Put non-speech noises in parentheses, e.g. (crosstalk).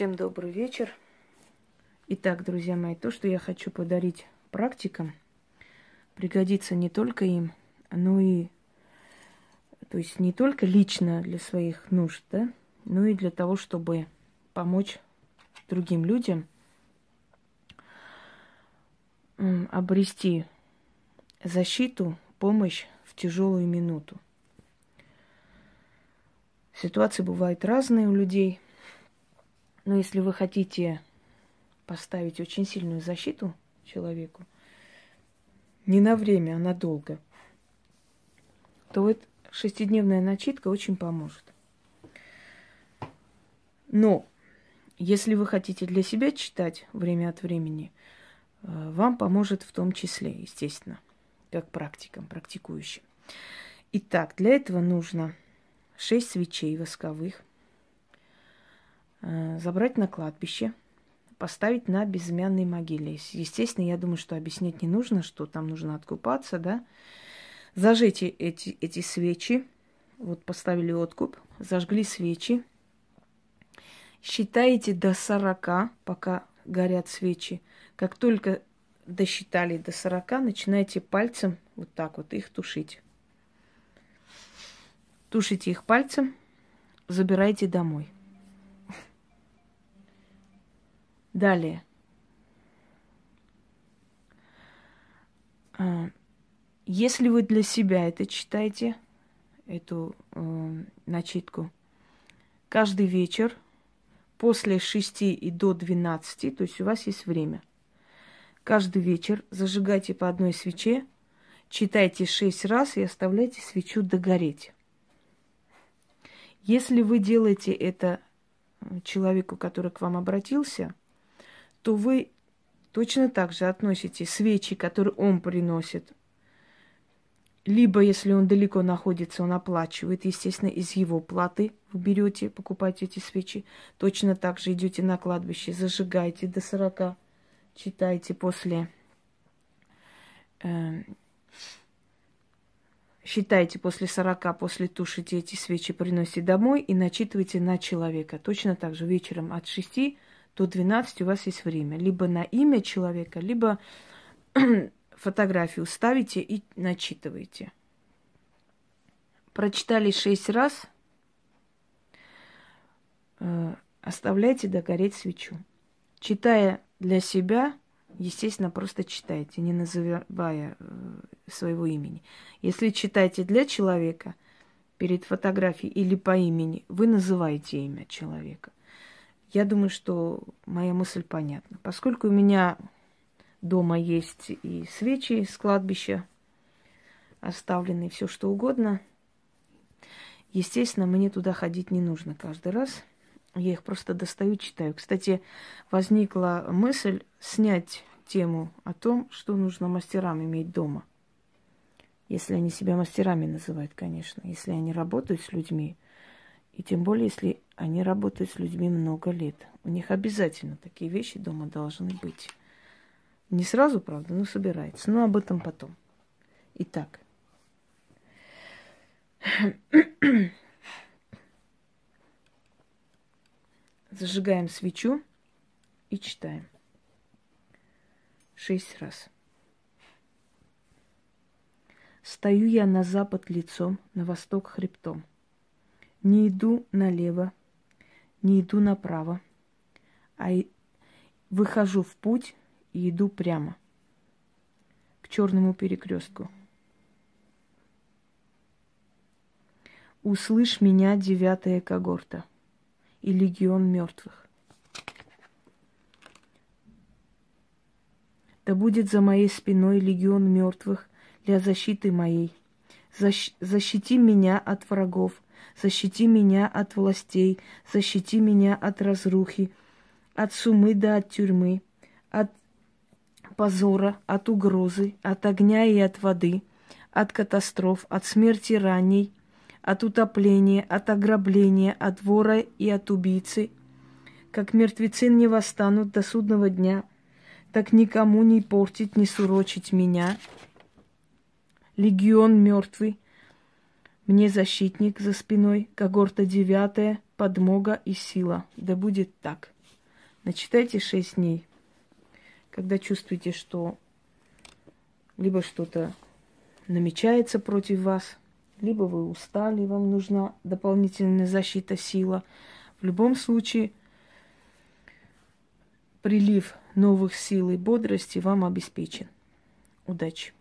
Всем добрый вечер. Итак, друзья мои, то, что я хочу подарить практикам, пригодится не только им, но и, то есть не только лично для своих нужд, да, но и для того, чтобы помочь другим людям обрести защиту, помощь в тяжелую минуту. Ситуации бывают разные у людей – но если вы хотите поставить очень сильную защиту человеку, не на время, а надолго, то вот шестидневная начитка очень поможет. Но если вы хотите для себя читать время от времени, э, вам поможет в том числе, естественно, как практикам, практикующим. Итак, для этого нужно шесть свечей восковых, забрать на кладбище, поставить на безымянной могиле. Естественно, я думаю, что объяснять не нужно, что там нужно откупаться, да. Зажгите эти, эти свечи. Вот поставили откуп, зажгли свечи. Считаете до 40, пока горят свечи. Как только досчитали до 40, начинаете пальцем вот так вот их тушить. Тушите их пальцем, забирайте домой. Далее. А, если вы для себя это читаете, эту э, начитку, каждый вечер после 6 и до 12, то есть у вас есть время, каждый вечер зажигайте по одной свече, читайте 6 раз и оставляйте свечу догореть. Если вы делаете это э, человеку, который к вам обратился – то вы точно так же относите свечи, которые он приносит. Либо, если он далеко находится, он оплачивает, естественно, из его платы вы берете, покупаете эти свечи. Точно так же идете на кладбище, зажигаете до 40, читайте после э, считайте после 40, после тушите эти свечи, приносите домой и начитывайте на человека. Точно так же вечером от 6 до 12 у вас есть время. Либо на имя человека, либо (clears throat) фотографию ставите и начитываете. Прочитали шесть раз, э, оставляйте догореть свечу. Читая для себя, естественно, просто читайте, не называя э, своего имени. Если читаете для человека перед фотографией или по имени, вы называете имя человека. Я думаю, что моя мысль понятна. Поскольку у меня дома есть и свечи с кладбища, оставленные, все что угодно, естественно, мне туда ходить не нужно каждый раз. Я их просто достаю, читаю. Кстати, возникла мысль снять тему о том, что нужно мастерам иметь дома. Если они себя мастерами называют, конечно. Если они работают с людьми, и тем более, если они работают с людьми много лет. У них обязательно такие вещи дома должны быть. Не сразу, правда, но собирается. Но об этом потом. Итак. Зажигаем свечу и читаем. Шесть раз. Стою я на запад лицом, на восток хребтом. Не иду налево, не иду направо, а выхожу в путь и иду прямо к черному перекрестку. Услышь меня, девятая когорта и легион мертвых. Да будет за моей спиной легион мертвых для защиты моей. Защ- защити меня от врагов, защити меня от властей, защити меня от разрухи, от сумы да от тюрьмы, от позора, от угрозы, от огня и от воды, от катастроф, от смерти ранней, от утопления, от ограбления, от вора и от убийцы. Как мертвецы не восстанут до судного дня, так никому не портить, не сурочить меня. Легион мертвый — мне защитник за спиной, когорта девятая, подмога и сила. Да будет так. Начитайте шесть дней. Когда чувствуете, что либо что-то намечается против вас, либо вы устали, вам нужна дополнительная защита, сила. В любом случае, прилив новых сил и бодрости вам обеспечен. Удачи!